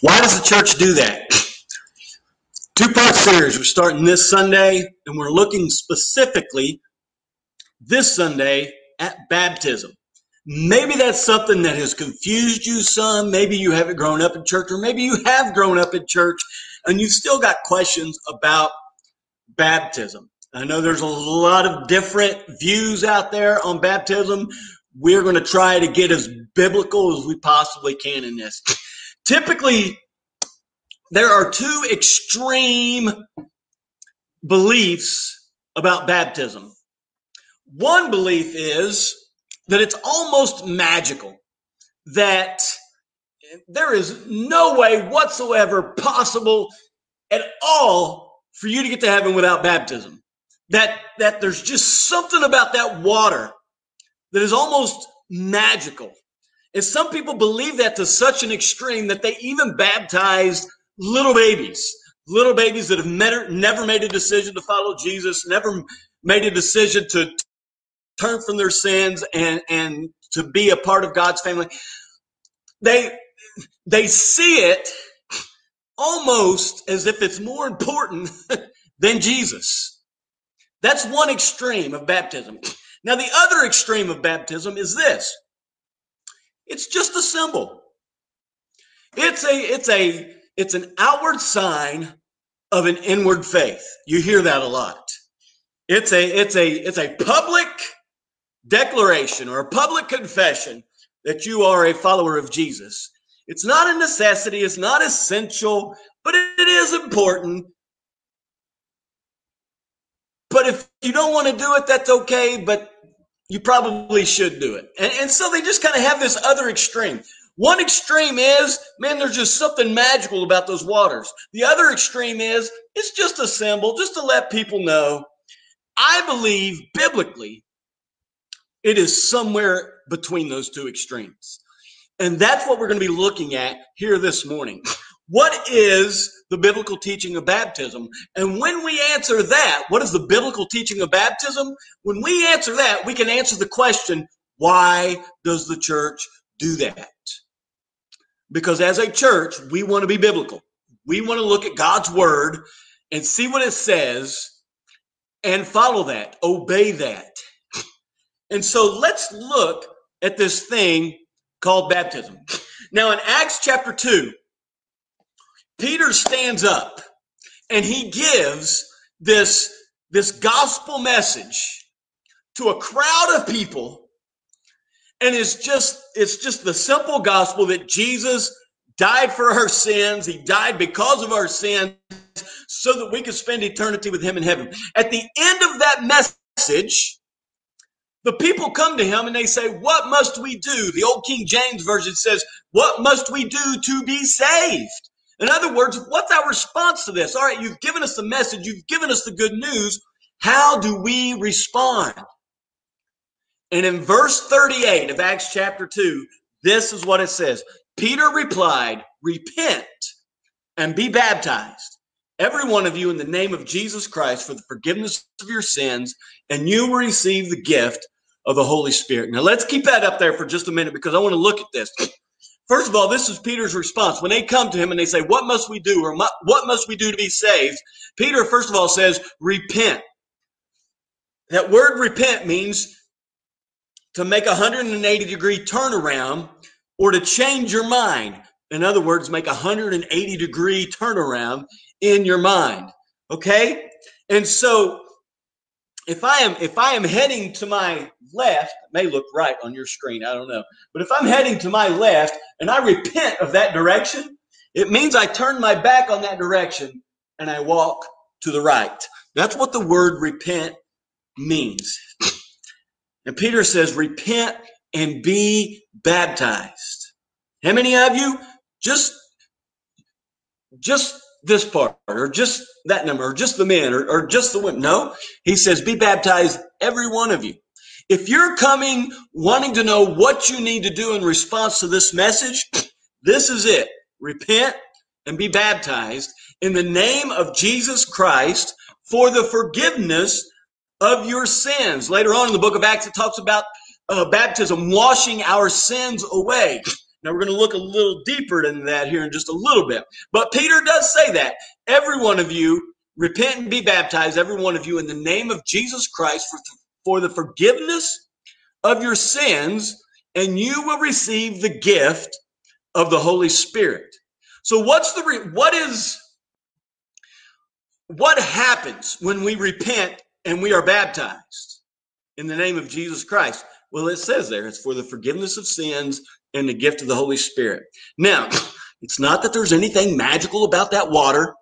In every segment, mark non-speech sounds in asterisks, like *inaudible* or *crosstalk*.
Why does the church do that? Two part series. We're starting this Sunday, and we're looking specifically this Sunday at baptism. Maybe that's something that has confused you some. Maybe you haven't grown up in church, or maybe you have grown up in church and you've still got questions about baptism. I know there's a lot of different views out there on baptism. We're going to try to get as biblical as we possibly can in this. Typically, there are two extreme beliefs about baptism. One belief is that it's almost magical, that there is no way whatsoever possible at all for you to get to heaven without baptism. That, that there's just something about that water that is almost magical. And some people believe that to such an extreme that they even baptized little babies, little babies that have never made a decision to follow Jesus, never made a decision to turn from their sins and, and to be a part of God's family. They, they see it almost as if it's more important *laughs* than Jesus. That's one extreme of baptism. Now, the other extreme of baptism is this it's just a symbol. It's a, it's a, it's an outward sign of an inward faith. You hear that a lot. It's a, it's a, it's a public declaration or a public confession that you are a follower of Jesus. It's not a necessity, it's not essential, but it is important. But if you don't want to do it, that's okay, but you probably should do it. And, and so they just kind of have this other extreme. One extreme is, man, there's just something magical about those waters. The other extreme is, it's just a symbol, just to let people know. I believe biblically, it is somewhere between those two extremes. And that's what we're going to be looking at here this morning. What is the biblical teaching of baptism? And when we answer that, what is the biblical teaching of baptism? When we answer that, we can answer the question, why does the church do that? Because as a church, we want to be biblical. We want to look at God's word and see what it says and follow that, obey that. And so let's look at this thing called baptism. Now, in Acts chapter 2, Peter stands up and he gives this, this gospel message to a crowd of people. And it's just, it's just the simple gospel that Jesus died for our sins. He died because of our sins so that we could spend eternity with him in heaven. At the end of that message, the people come to him and they say, What must we do? The old King James Version says, What must we do to be saved? In other words, what's our response to this? All right, you've given us the message, you've given us the good news. How do we respond? And in verse 38 of Acts chapter 2, this is what it says Peter replied, Repent and be baptized, every one of you, in the name of Jesus Christ for the forgiveness of your sins, and you will receive the gift of the Holy Spirit. Now, let's keep that up there for just a minute because I want to look at this. First of all, this is Peter's response. When they come to him and they say, What must we do? or What must we do to be saved? Peter, first of all, says, Repent. That word repent means to make a 180 degree turnaround or to change your mind. In other words, make a 180 degree turnaround in your mind. Okay? And so if I am if I am heading to my left, may look right on your screen, I don't know. But if I'm heading to my left and I repent of that direction, it means I turn my back on that direction and I walk to the right. That's what the word repent means. And Peter says, repent and be baptized. How many of you just just this part or just that number or just the men or, or just the women. No, he says, be baptized, every one of you. If you're coming wanting to know what you need to do in response to this message, this is it. Repent and be baptized in the name of Jesus Christ for the forgiveness of your sins. Later on in the book of Acts, it talks about uh, baptism, washing our sins away. Now we're going to look a little deeper than that here in just a little bit. But Peter does say that every one of you repent and be baptized, every one of you in the name of Jesus Christ for, for the forgiveness of your sins, and you will receive the gift of the Holy Spirit. So what's the re- what is what happens when we repent and we are baptized in the name of Jesus Christ? Well, it says there it's for the forgiveness of sins and the gift of the Holy Spirit. Now, it's not that there's anything magical about that water.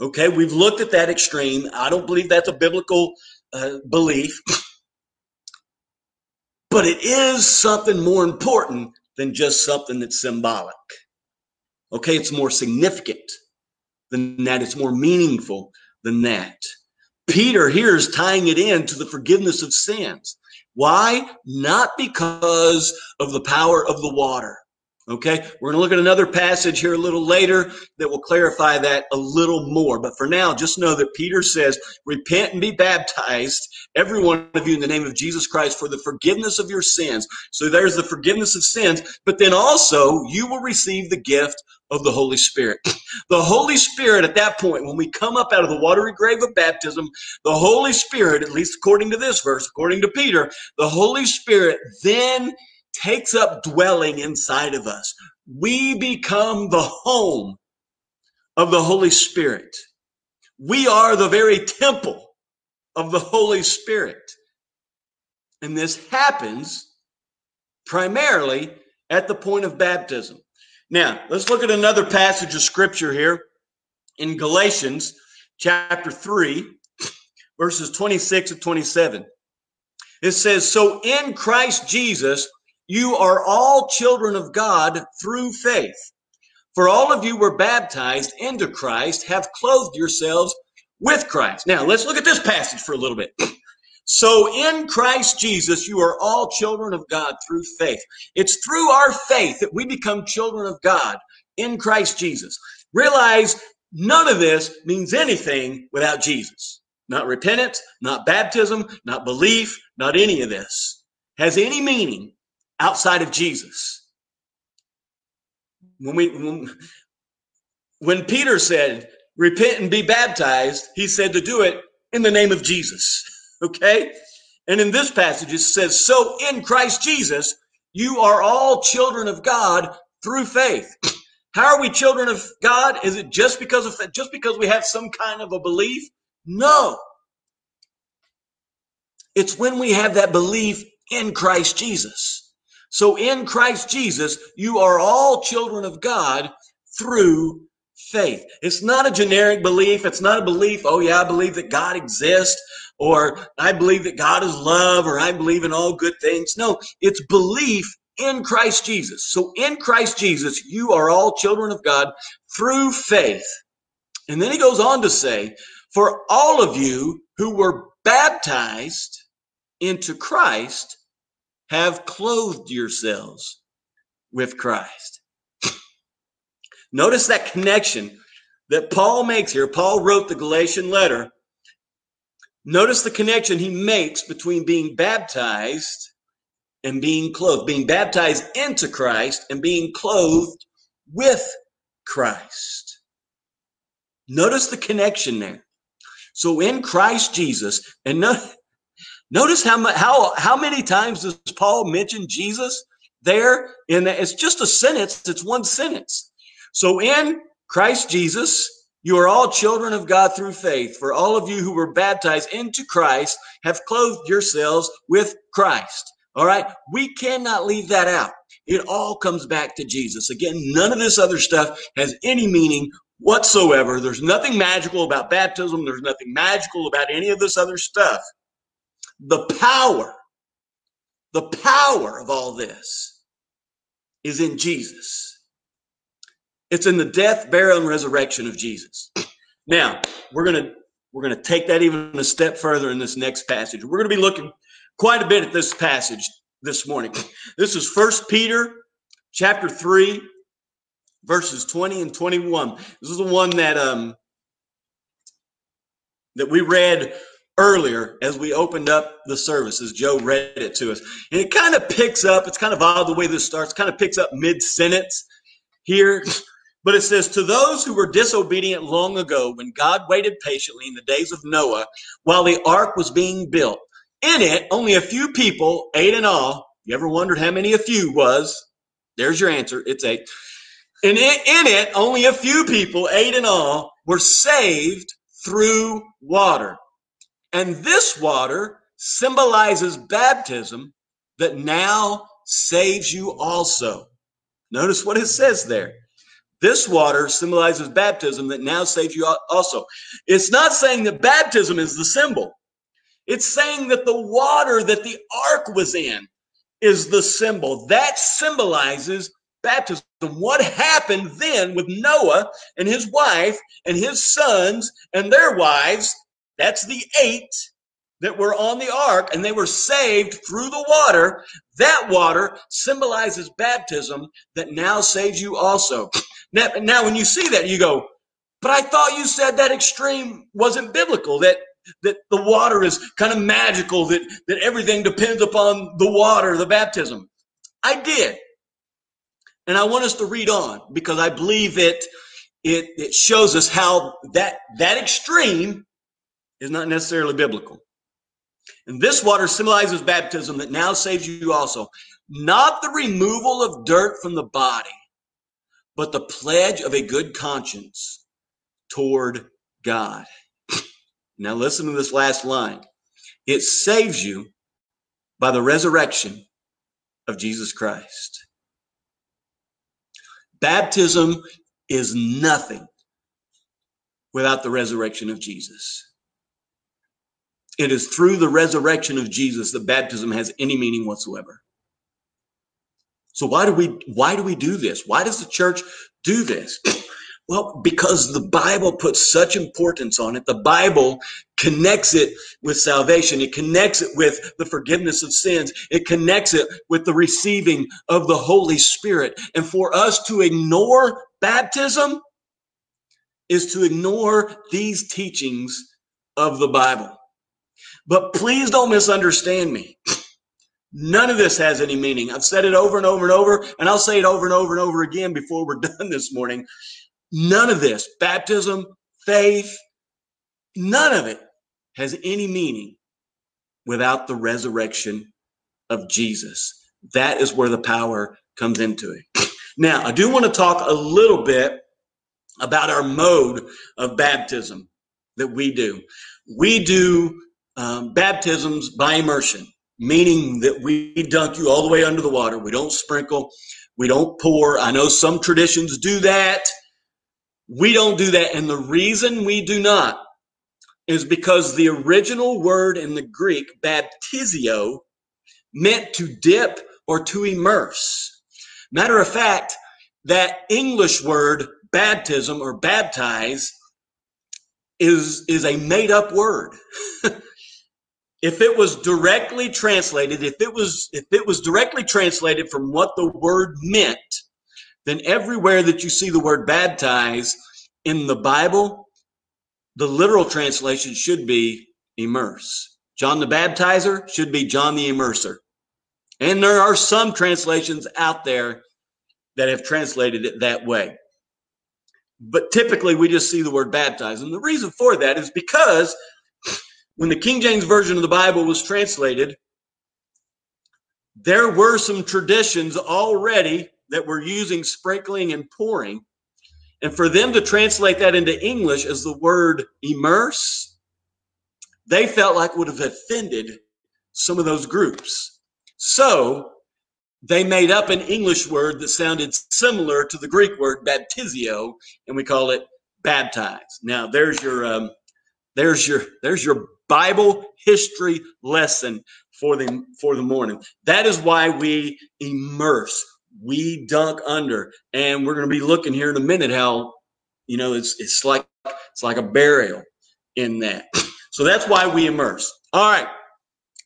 Okay, we've looked at that extreme. I don't believe that's a biblical uh, belief. But it is something more important than just something that's symbolic. Okay, it's more significant than that, it's more meaningful than that. Peter here is tying it in to the forgiveness of sins. Why? Not because of the power of the water. Okay, we're going to look at another passage here a little later that will clarify that a little more. But for now, just know that Peter says, Repent and be baptized, every one of you, in the name of Jesus Christ, for the forgiveness of your sins. So there's the forgiveness of sins, but then also you will receive the gift of the Holy Spirit. *clears throat* The Holy Spirit, at that point, when we come up out of the watery grave of baptism, the Holy Spirit, at least according to this verse, according to Peter, the Holy Spirit then takes up dwelling inside of us. We become the home of the Holy Spirit. We are the very temple of the Holy Spirit. And this happens primarily at the point of baptism. Now, let's look at another passage of scripture here in Galatians chapter 3, verses 26 and 27. It says, So in Christ Jesus, you are all children of God through faith. For all of you were baptized into Christ, have clothed yourselves with Christ. Now, let's look at this passage for a little bit. *clears throat* So in Christ Jesus, you are all children of God through faith. It's through our faith that we become children of God in Christ Jesus. Realize none of this means anything without Jesus. Not repentance, not baptism, not belief, not any of this has any meaning outside of Jesus. When we when, Peter said, repent and be baptized, he said to do it in the name of Jesus. *laughs* Okay? And in this passage it says, so in Christ Jesus, you are all children of God through faith. *clears throat* How are we children of God? Is it just because of just because we have some kind of a belief? No. It's when we have that belief in Christ Jesus. So in Christ Jesus, you are all children of God through faith. It's not a generic belief. It's not a belief, oh yeah, I believe that God exists, or I believe that God is love, or I believe in all good things. No, it's belief in Christ Jesus. So in Christ Jesus, you are all children of God through faith. And then he goes on to say, for all of you who were baptized into Christ have clothed yourselves with Christ. *laughs* Notice that connection that Paul makes here. Paul wrote the Galatian letter. Notice the connection he makes between being baptized and being clothed, being baptized into Christ and being clothed with Christ. Notice the connection there. So in Christ Jesus, and no, Notice how, how, how many times does Paul mention Jesus there? The, it's just a sentence, it's one sentence. So in Christ Jesus, you are all children of God through faith. For all of you who were baptized into Christ have clothed yourselves with Christ. All right. We cannot leave that out. It all comes back to Jesus. Again, none of this other stuff has any meaning whatsoever. There's nothing magical about baptism. There's nothing magical about any of this other stuff the power, the power of all this is in Jesus. It's in the death, burial, and resurrection of Jesus. Now, we're going to we're going to take that even a step further in this next passage. We're going to be looking quite a bit at this passage this morning. This is First Peter chapter 3 verses 20 and 21. This is the one that um that we read earlier as we opened up the service, as Joe read it to us. And it kind of picks up, it's kind of odd the way this starts, kind of picks up mid sentence here. But it says, To those who were disobedient long ago, when God waited patiently in the days of Noah while the ark was being built, in it, only a few people, eight in all. You ever wondered how many a few was? There's your answer. It's eight. And in it, only a few people, eight in all, were saved through water. And this water symbolizes baptism that now saves you also. Notice what it says there. This water symbolizes baptism that now saves you also. It's not saying that baptism is the symbol. It's saying that the water that the ark was in is the symbol. That symbolizes baptism. What happened then with Noah and his wife and his sons and their wives? That's the eight that were on the ark and they were saved through the water. That water symbolizes baptism that now saves you also. Now, now when you see that, you go, but I thought you said that extreme wasn't biblical, that that the water is kind of magical, that, that everything depends upon the water, the baptism. I did. And I want us to read on because I believe it, it, it shows us how that, that extreme is not necessarily biblical. And this water symbolizes baptism that now saves you also. Not the removal of dirt from the body, but the pledge of a good conscience toward God. *sniffs* Now listen to this last line. It saves you by the resurrection of Jesus Christ. Baptism is nothing without the resurrection of Jesus. It is through the resurrection of Jesus that baptism has any meaning whatsoever. So why do we why do we do this? Why does the church do this? *clears throat* Well, because the Bible puts such importance on it. The Bible connects it with salvation. It connects it with the forgiveness of sins. It connects it with the receiving of the Holy Spirit. And for us to ignore baptism is to ignore these teachings of the Bible. But please don't misunderstand me. None of this has any meaning. I've said it over and over and over, and I'll say it over and over and over again before we're *laughs* done this morning. None of this, baptism, faith, none of it has any meaning without the resurrection of Jesus. That is where the power comes into it. *clears throat* Now, I do want to talk a little bit about our mode of baptism that we do. We do um, baptisms by immersion, meaning that we dunk you all the way under the water. We don't sprinkle, we don't pour. I know some traditions do that. We don't do that. And the reason we do not is because the original word in the Greek, baptizio, meant to dip or to immerse. Matter of fact, that English word baptism or baptize is, is a made up word. *laughs* if it was directly translated, if it was, if it was directly translated from what the word meant, then everywhere that you see the word baptize in the Bible, the literal translation should be immerse. John the Baptizer should be John the Immerser. And there are some translations out there that have translated it that way. But typically we just see the word baptize. And the reason for that is because when the King James Version of the Bible was translated, there were some traditions already that were using sprinkling and pouring. And for them to translate that into English as the word immerse, they felt like would have offended some of those groups. So they made up an English word that sounded similar to the Greek word baptizio, and we call it baptize. Now there's your um, there's your there's your Bible history lesson for the for the morning. That is why we immerse we dunk under. And we're going to be looking here in a minute how, you know, it's, it's like, it's like a burial in that. So that's why we immerse. All right.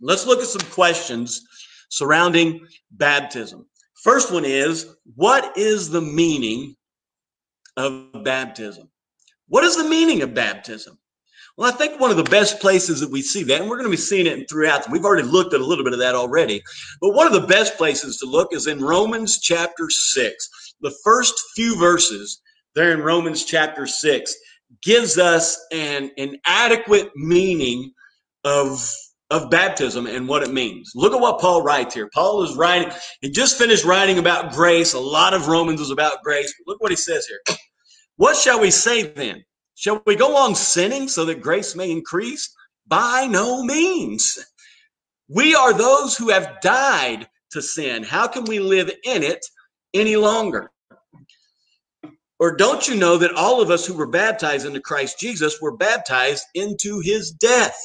Let's look at some questions surrounding baptism. First one is, what is the meaning of baptism? What is the meaning of baptism? Well, I think one of the best places that we see that, and we're going to be seeing it throughout, we've already looked at a little bit of that already, but one of the best places to look is in Romans chapter 6. The first few verses there in Romans chapter 6 gives us an, an adequate meaning of of baptism and what it means. Look at what Paul writes here. Paul is writing, he just finished writing about grace. A lot of Romans is about grace. Look what he says here. What shall we say then? Shall we go on sinning so that grace may increase? By no means. We are those who have died to sin. How can we live in it any longer? Or don't you know that all of us who were baptized into Christ Jesus were baptized into his death?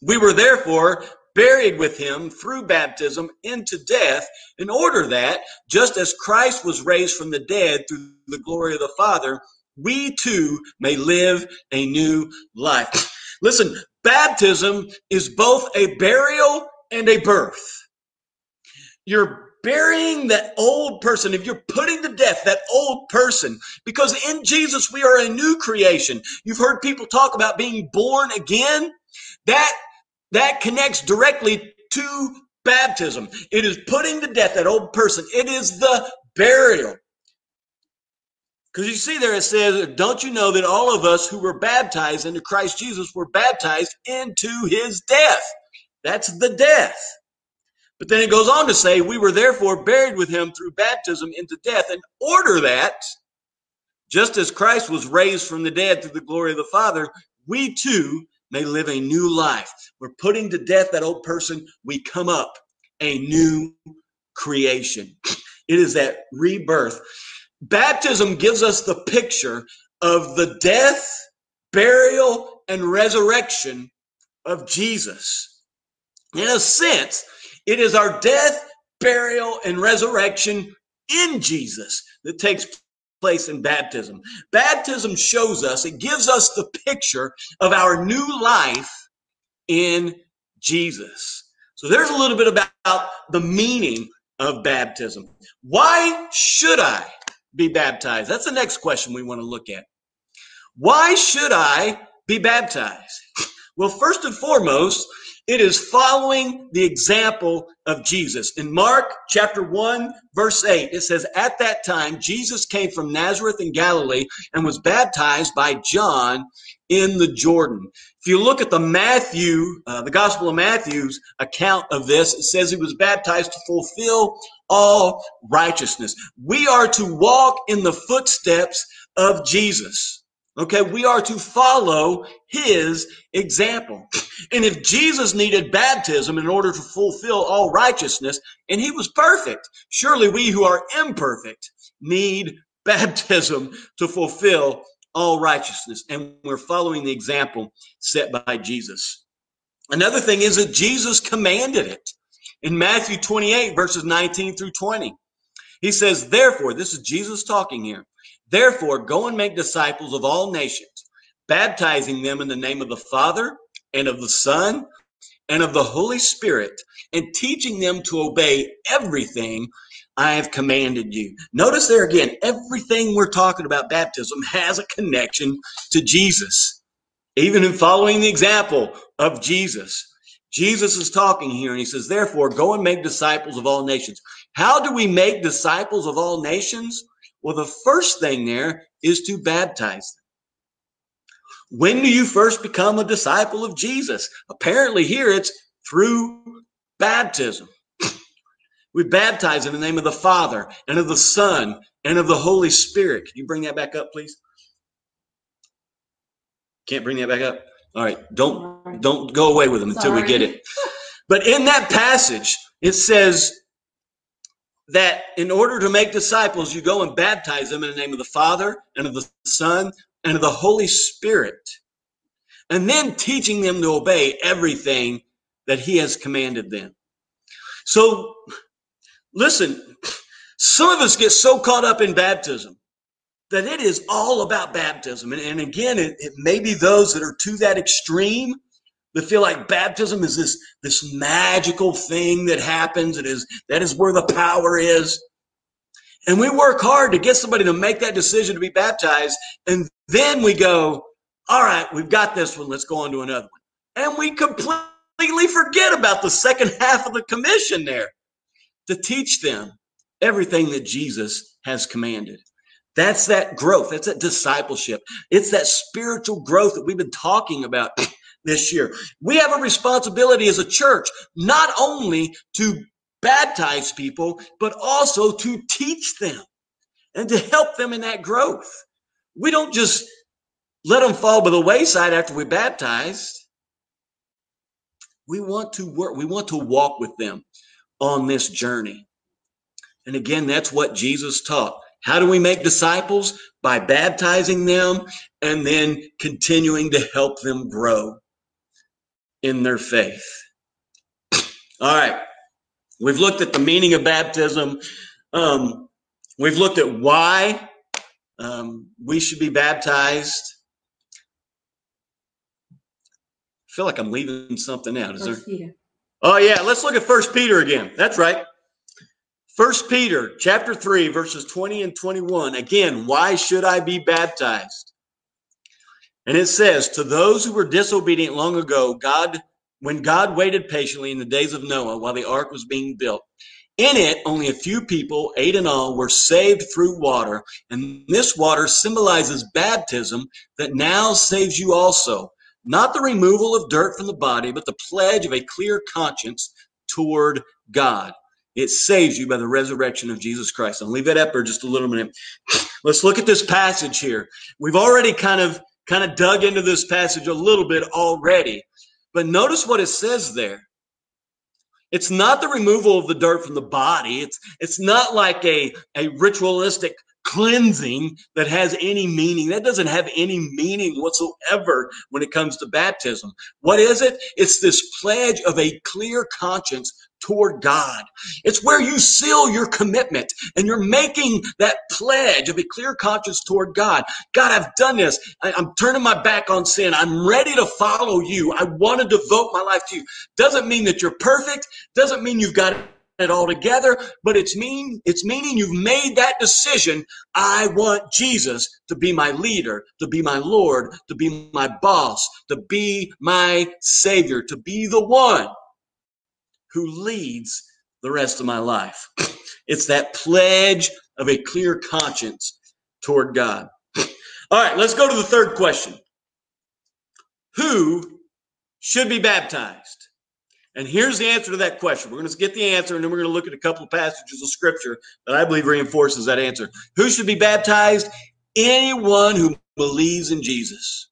We were therefore buried with him through baptism into death, in order that, just as Christ was raised from the dead through the glory of the Father, we too may live a new life. Listen, baptism is both a burial and a birth. You're burying that old person, if you're putting to death that old person, because in Jesus we are a new creation. You've heard people talk about being born again. That that connects directly to baptism. It is putting to death that old person. It is the burial. Because you see there it says, Don't you know that all of us who were baptized into Christ Jesus were baptized into his death? That's the death. But then it goes on to say, We were therefore buried with him through baptism into death, in order that, just as Christ was raised from the dead through the glory of the Father, we too may live a new life. We're putting to death that old person. We come up a new creation. It is that rebirth. Baptism gives us the picture of the death, burial, and resurrection of Jesus. In a sense, it is our death, burial, and resurrection in Jesus that takes place in baptism. Baptism shows us, it gives us the picture of our new life in Jesus. So there's a little bit about the meaning of baptism. Why should I be baptized? That's the next question we want to look at. Why should I be baptized? Well, first and foremost, it is following the example of Jesus. In Mark chapter 1, verse 8, it says, At that time, Jesus came from Nazareth in Galilee and was baptized by John in the Jordan. If you look at the Matthew, uh, the Gospel of Matthew's account of this, it says he was baptized to fulfill all righteousness. We are to walk in the footsteps of Jesus. Okay, we are to follow his example. And if Jesus needed baptism in order to fulfill all righteousness, and he was perfect, surely we who are imperfect need *laughs* baptism to fulfill all righteousness. And we're following the example set by Jesus. Another thing is that Jesus commanded it. In Matthew 28, verses 19 through 20, he says, Therefore, this is Jesus talking here. Therefore, go and make disciples of all nations, baptizing them in the name of the Father and of the Son and of the Holy Spirit, and teaching them to obey everything I have commanded you. Notice there again, everything we're talking about baptism has a connection to Jesus. Even in following the example of Jesus. Jesus is talking here and he says, therefore, go and make disciples of all nations. How do we make disciples of all nations? Well, the first thing there is to baptize them. When do you first become a disciple of Jesus? Apparently, here it's through baptism. *clears throat* We baptize in the name of the Father and of the Son and of the Holy Spirit. Can you bring that back up, please? Can't bring that back up? All right. Don't don't go away with them until we get it. *laughs* But in that passage, it says that in order to make disciples, you go and baptize them in the name of the Father and of the Son and of the Holy Spirit. And then teaching them to obey everything that He has commanded them. So, listen, some of us get so caught up in baptism that it is all about baptism. And, and again, it, it may be those that are to that extreme that feel like baptism is this, this magical thing that happens. It is, that is where the power is. And we work hard to get somebody to make that decision to be baptized. And then we go, All right, we've got this one. Let's go on to another one. And we completely forget about the second *laughs* half of the commission there to teach them everything that Jesus has commanded. That's that growth. That's that discipleship. It's that spiritual growth that we've been talking about *clears throat* this year. We have a responsibility as a church, not only to baptize people, but also to teach them and to help them in that growth. We don't just let them fall by the wayside after we baptized. We want to work, we want to walk with them on this journey. And again, that's what Jesus taught. How do we make disciples? By baptizing them and then continuing to help them grow in their faith. *clears throat* All right. We've looked at the meaning of baptism. Um, we've looked at why um, we should be baptized. I feel like I'm leaving something out. Is First there? Peter. Oh yeah, let's look at First Peter again. That's right. First Peter chapter 3 verses 20 and 21. Again, why should I be baptized? And it says, to those who were disobedient long ago, God when God waited patiently in the days of Noah while the ark was being built. In it, only a few people, eight in all, were saved through water, and this water symbolizes baptism that now saves you also. Not the removal of dirt from the body, but the pledge of a clear conscience toward God. It saves you by the resurrection of Jesus Christ. I'll leave that up for just a little minute. *sniffs* Let's look at this passage here. We've already kind of kind of dug into this passage a little bit already. But notice what it says there. It's not the removal of the dirt from the body. It's it's not like a, a ritualistic cleansing that has any meaning. That doesn't have any meaning whatsoever when it comes to baptism. What is it? It's this pledge of a clear conscience toward God. It's where you seal your commitment and you're making that pledge of a clear conscience toward God. God, I've done this. I, am turning my back on sin. I'm ready to follow you. I want to devote my life to you. Doesn't mean that you're perfect. Doesn't mean you've got it all together, but it's mean it's meaning you've made that decision. I want Jesus to be my leader, to be my Lord, to be my boss, to be my savior, to be the one who leads the rest of my life. It's that pledge of a clear conscience toward God. All right, let's go to the third question. Who should be baptized? And here's the answer to that question. We're going to get the answer, and then we're going to look at a couple of passages of scripture that I believe reinforces that answer. Who should be baptized? Anyone who believes in Jesus.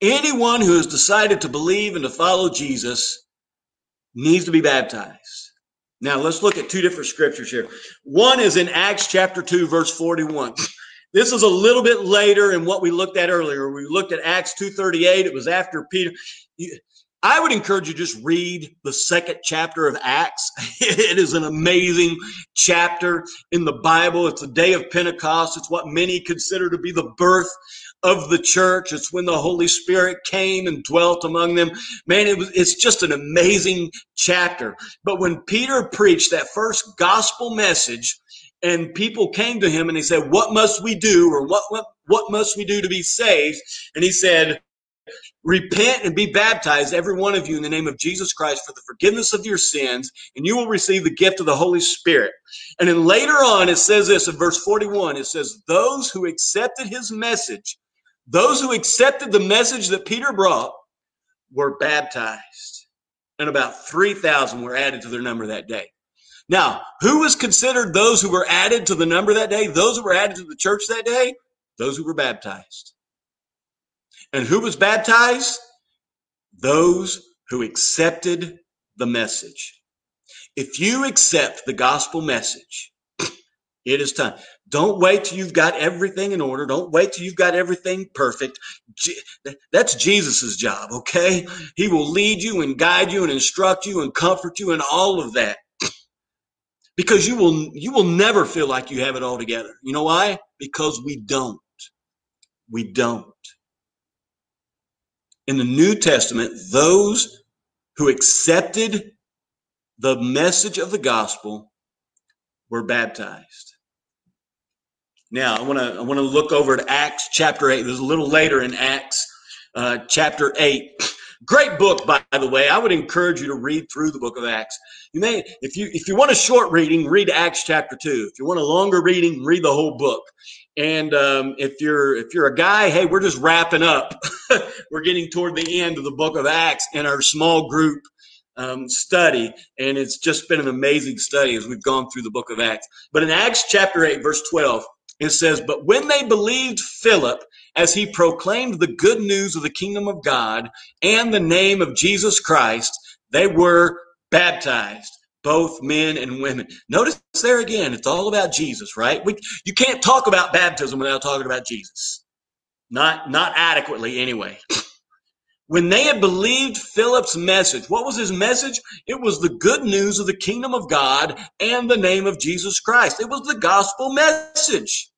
Anyone who has decided to believe and to follow Jesus needs to be baptized. Now let's look at two different scriptures here. One is in Acts chapter 2, verse 41. This is a little bit later in what we looked at earlier. We looked at Acts 2:38. It was after Peter. I would encourage you just read the second chapter of Acts. *laughs* It is an amazing chapter in the Bible. It's the day of Pentecost. It's what many consider to be the birth of the church. It's when the Holy Spirit came and dwelt among them. Man, it was, it's just an amazing chapter. But when Peter preached that first gospel message and people came to him and they said, what must we do or what, what, what must we do to be saved? And he said, Repent and be baptized, every one of you, in the name of Jesus Christ for the forgiveness of your sins, and you will receive the gift of the Holy Spirit. And then later on, it says this in verse 41 it says, Those who accepted his message those who accepted the message that Peter brought were baptized, and about 3,000 were added to their number that day. Now, who was considered those who were added to the number that day? Those who were added to the church that day? Those who were baptized. And who was baptized? Those who accepted the message. If you accept the gospel message, it is time. Don't wait till you've got everything in order. Don't wait till you've got everything perfect. That's Jesus's job, okay? He will lead you and guide you and instruct you and comfort you and all of that. Because you will you will never feel like you have it all together. You know why? Because we don't. We don't. In the New Testament, those who accepted the message of the gospel were baptized. Now, I want to I want to look over at Acts chapter 8. There's a little later in Acts uh, chapter 8. Great book, by the way. I would encourage you to read through the book of Acts. You may, if you if you want a short reading, read Acts chapter two. If you want a longer reading, read the whole book. And um, if you're if you're a guy, hey, we're just wrapping up. *laughs* we're getting toward the end of the book of Acts in our small group um, study, and it's just been an amazing study as we've gone through the book of Acts. But in Acts chapter eight, verse twelve, it says, "But when they believed Philip." as he proclaimed the good news of the kingdom of God and the name of Jesus Christ, they were baptized, both men and women. Notice there again, it's all about Jesus, right? We, you can't talk about baptism without talking about Jesus. Not, not adequately, anyway. *laughs* When they had believed Philip's message, what was his message? It was the good news of the kingdom of God and the name of Jesus Christ. It was the gospel message.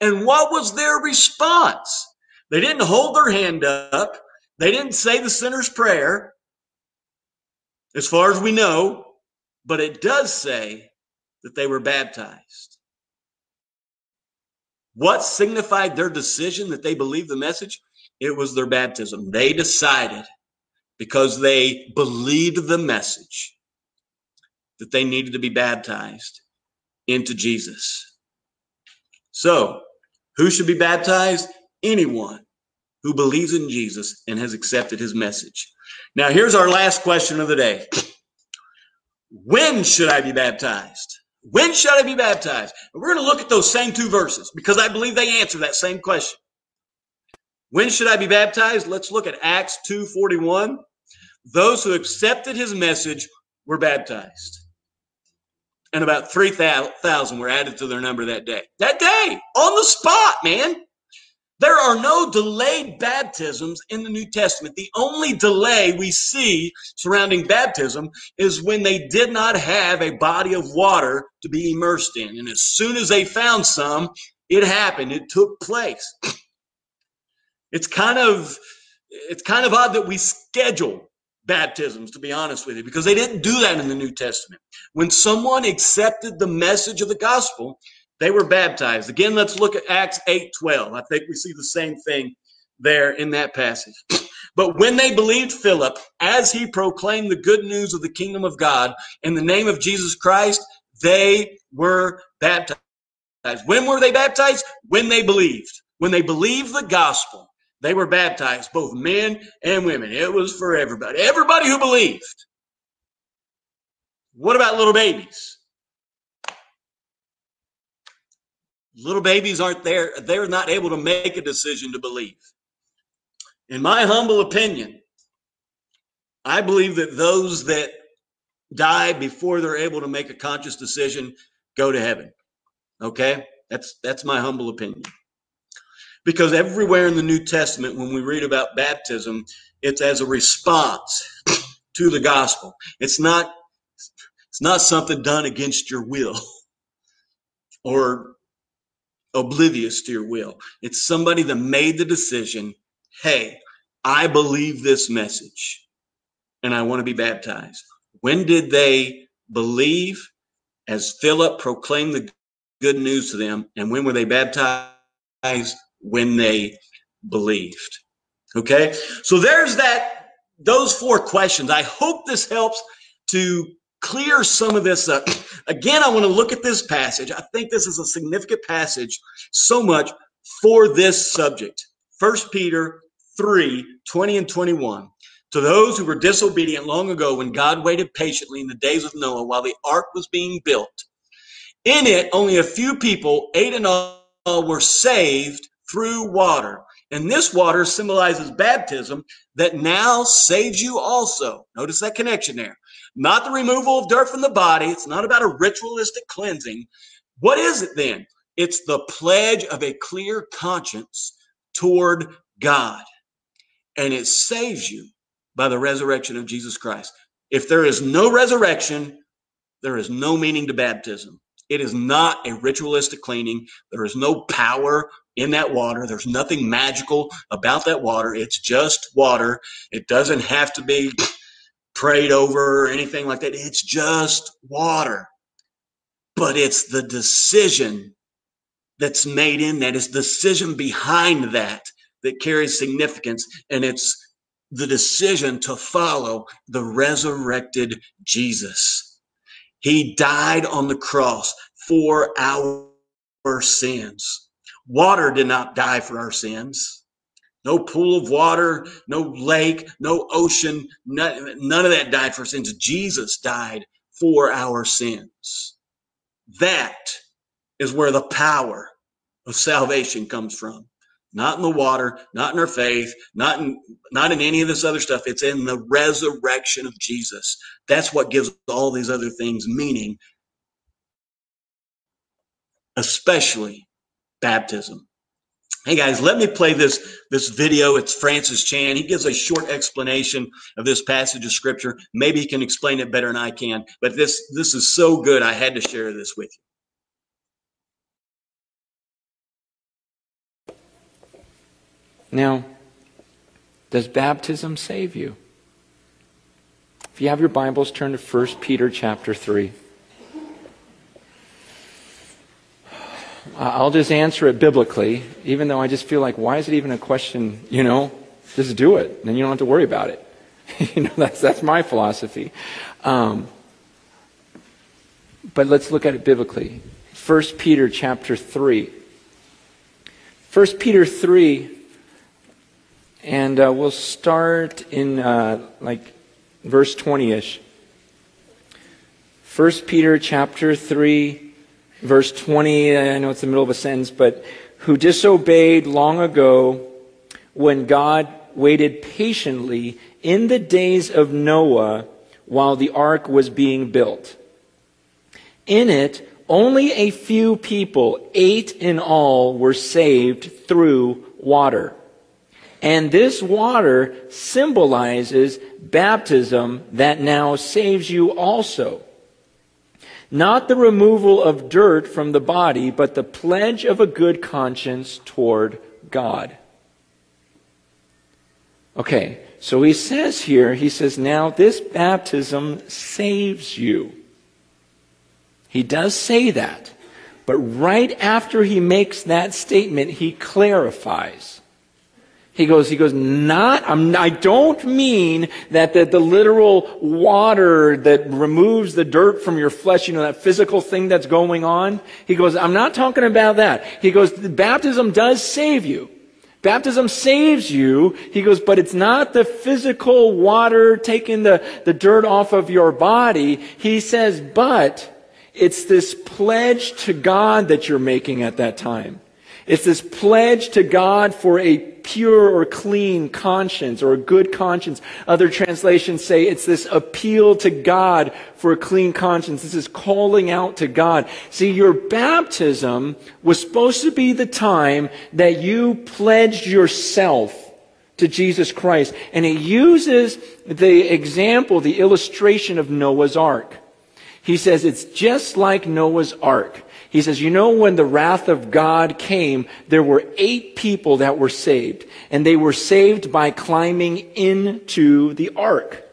And what was their response? They didn't hold their hand up. They didn't say the sinner's prayer, as far as we know, but it does say that they were baptized. What signified their decision that they believed the message? It was their baptism. They decided because they believed the message that they needed to be baptized into Jesus. So, who should be baptized? Anyone who believes in Jesus and has accepted his message. Now, here's our last question of the day When should I be baptized? When should I be baptized? We're going to look at those same two verses because I believe they answer that same question. When should I be baptized? Let's look at Acts 2:41. Those who accepted his message were baptized and about 3,000 were added to their number that day. That day, on the spot, man. There are no delayed baptisms in the New Testament. The only delay we see surrounding baptism is when they did not have a body of water to be immersed in. And as soon as they found some, it happened. It took place. It's kind of it's kind of odd that we schedule baptisms, to be honest with you, because they didn't do that in the New Testament. When someone accepted the message of the gospel, they were baptized. Again, let's look at Acts 8 12. I think we see the same thing there in that passage. *clears throat* But when they believed Philip, as he proclaimed the good news of the kingdom of God in the name of Jesus Christ, they were baptized. When were they baptized? When they believed. When they believed the gospel. They were baptized, both men and women. It was for everybody. Everybody who believed. What about little babies? Little babies aren't there. They're not able to make a decision to believe. In my humble opinion, I believe that those that die before they're able to make a conscious decision go to heaven. Okay? That's that's my humble opinion. Because everywhere in the New Testament, when we read about baptism, it's as a response to the gospel. It's not, it's not something done against your will *laughs* or oblivious to your will. It's somebody that made the decision, hey, I believe this message and I want to be baptized. When did they believe as Philip proclaimed the good news to them? And when were they baptized? When they believed. Okay, so there's that, those four questions. I hope this helps to clear some of this up. *clears throat* Again, I want to look at this passage. I think this is a significant passage so much for this subject. First Peter 3 20 and 21. To those who were disobedient long ago when God waited patiently in the days of Noah while the ark was being built. In it, only a few people, eight in all, were saved through water. And this water symbolizes baptism that now saves you also. Notice that connection there. Not the removal of dirt from the body. It's not about a ritualistic cleansing. What is it then? It's the pledge of a clear conscience toward God. And it saves you by the resurrection of Jesus Christ. If there is no resurrection, there is no meaning to baptism. It is not a ritualistic cleaning. There is no power in that water. There's nothing magical about that water. It's just water. It doesn't have to be prayed over or anything like that. It's just water. But it's the decision that's made in that, it's the decision behind that that carries significance, and it's the decision to follow the resurrected Jesus. He died on the cross for our sins. Water did not die for our sins. No pool of water, no lake, no ocean, none, none of that died for sins. Jesus died for our sins. That is where the power of salvation comes from. Not in the water, not in our faith, not in not in any of this other stuff. It's in the resurrection of Jesus. That's what gives all these other things meaning, especially baptism. Hey guys, let me play this this video. It's Francis Chan. He gives a short explanation of this passage of scripture. Maybe he can explain it better than I can, but this this is so good I had to share this with you. Now, does baptism save you? If you have your Bibles, turn to 1 Peter chapter 3. I'll just answer it biblically, even though I just feel like, why is it even a question? You know, just do it, then you don't have to worry about it. *laughs* you know, that's, that's my philosophy. Um, but let's look at it biblically. 1 Peter chapter 3. 1 Peter 3 and uh, we'll start in uh, like verse 20 ish. 1 Peter chapter 3, verse 20. I know it's the middle of a sentence, but who disobeyed long ago when God waited patiently in the days of Noah while the ark was being built. In it, only a few people, eight in all, were saved through water. And this water symbolizes baptism that now saves you also. Not the removal of dirt from the body, but the pledge of a good conscience toward God. Okay, so he says here, he says, now this baptism saves you. He does say that. But right after he makes that statement, he clarifies. He goes, he goes, not, I'm, I don't mean that the, the literal water that removes the dirt from your flesh, you know, that physical thing that's going on. He goes, I'm not talking about that. He goes, baptism does save you. Baptism saves you. He goes, but it's not the physical water taking the, the dirt off of your body. He says, but it's this pledge to God that you're making at that time. It's this pledge to God for a pure or clean conscience or a good conscience. Other translations say it's this appeal to God for a clean conscience. This is calling out to God. See, your baptism was supposed to be the time that you pledged yourself to Jesus Christ. And it uses the example, the illustration of Noah's Ark. He says it's just like Noah's Ark. He says, you know, when the wrath of God came, there were eight people that were saved, and they were saved by climbing into the ark.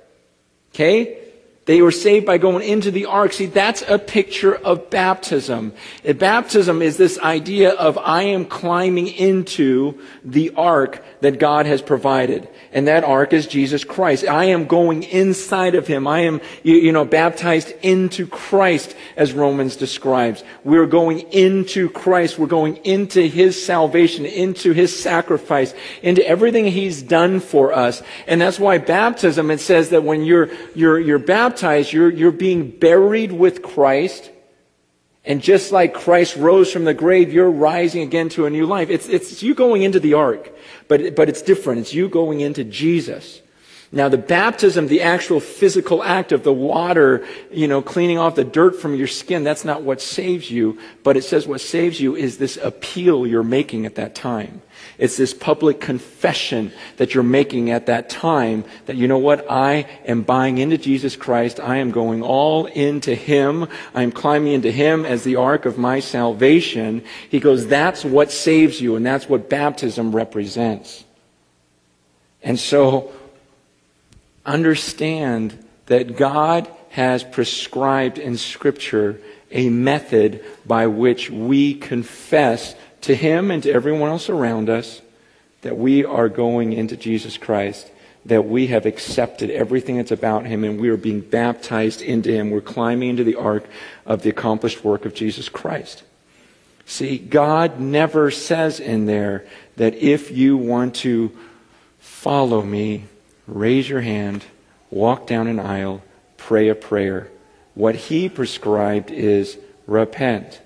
Okay? They were saved by going into the ark. See, that's a picture of baptism. Baptism is this idea of I am climbing into the ark that God has provided. And that ark is Jesus Christ. I am going inside of him. I am, you, you know, baptized into Christ as Romans describes. We're going into Christ. We're going into his salvation, into his sacrifice, into everything he's done for us. And that's why baptism, it says that when you're, you're, you're baptized, you're, you're being buried with Christ and just like Christ rose from the grave, you're rising again to a new life. It's, it's you going into the ark, but, but it's different. It's you going into Jesus. Now, the baptism, the actual physical act of the water, you know, cleaning off the dirt from your skin, that's not what saves you. But it says what saves you is this appeal you're making at that time. It's this public confession that you're making at that time that, you know what, I am buying into Jesus Christ. I am going all into Him. I am climbing into Him as the ark of my salvation. He goes, that's what saves you, and that's what baptism represents. And so, understand that God has prescribed in Scripture a method by which we confess to him and to everyone else around us that we are going into Jesus Christ, that we have accepted everything that's about him and we are being baptized into him. We're climbing into the ark of the accomplished work of Jesus Christ. See, God never says in there that if you want to follow me, raise your hand, walk down an aisle, pray a prayer. What he prescribed is repent.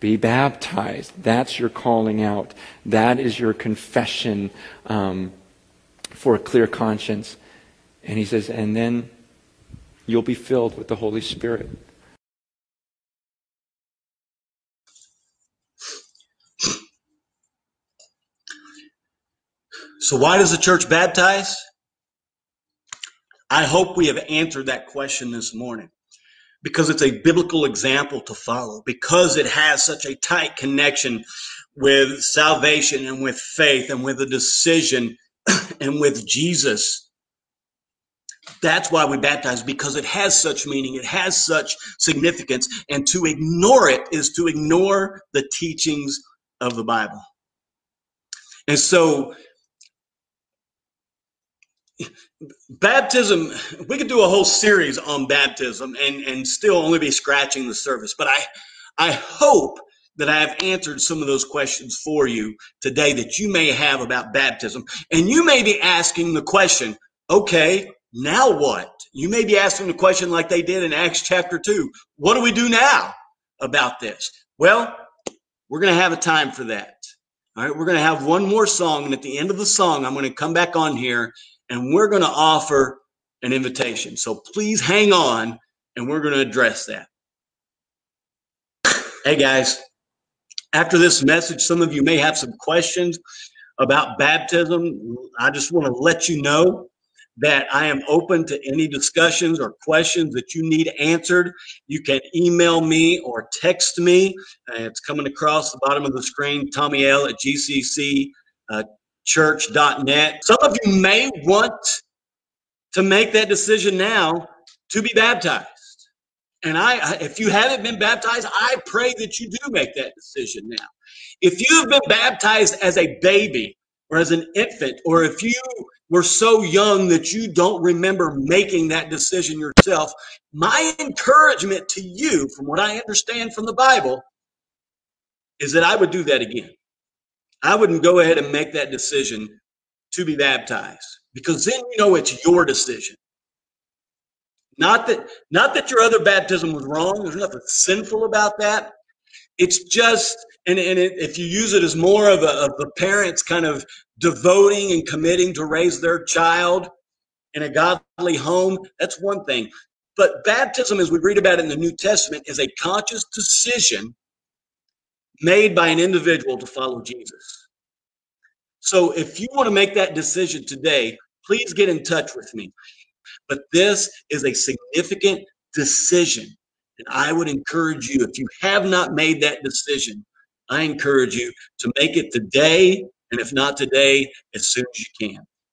Be baptized. That's your calling out. That is your confession um, for a clear conscience. And he says, and then you'll be filled with the Holy Spirit. So, why does the church baptize? I hope we have answered that question this morning because it's a biblical example to follow, because it has such a tight connection with salvation and with faith and with a decision *clears throat* and with Jesus. That's why we baptize because it has such meaning, it has such significance, and to ignore it is to ignore the teachings of the Bible. And so baptism we could do a whole series on baptism and and still only be scratching the surface but i i hope that i have answered some of those questions for you today that you may have about baptism. And you may be asking the question okay now what? You may be asking the question like they did in acts chapter 2 what do we do now about this? Well we're going to have a time for that. All right we're going to have one more song and at the end of the song i'm going to come back on here and we're going to offer an invitation. So please hang on and we're going to address that. Hey guys, after this message, some of you may have some questions about baptism. I just want to let you know that I am open to any discussions or questions that you need answered. You can email me or text me. Uh, it's coming across the bottom of the screen, Tommy L at GCC. Uh, church.net. Some of you may want to make that decision now to be baptized. And I, if you haven't been baptized, I pray that you do make that decision now. If you have been baptized as a baby or as an infant, or if you were so young that you don't remember making that decision yourself, my encouragement to you, from what I understand from the Bible, is that I would do that again. I wouldn't go ahead and make that decision to be baptized because then you know it's your decision. Not that not that your other baptism was wrong. There's nothing sinful about that. It's just and, and it, if you use it as more of, a, of the parents kind of devoting and committing to raise their child in a godly home, that's one thing. But baptism, as we read about it in the New Testament, is a conscious decision made by an individual to follow Jesus. So if you want to make that decision today, please get in touch with me. But this is a significant decision. And I would encourage you, if you have not made that decision, I encourage you to make it today. And if not today, as soon as you can.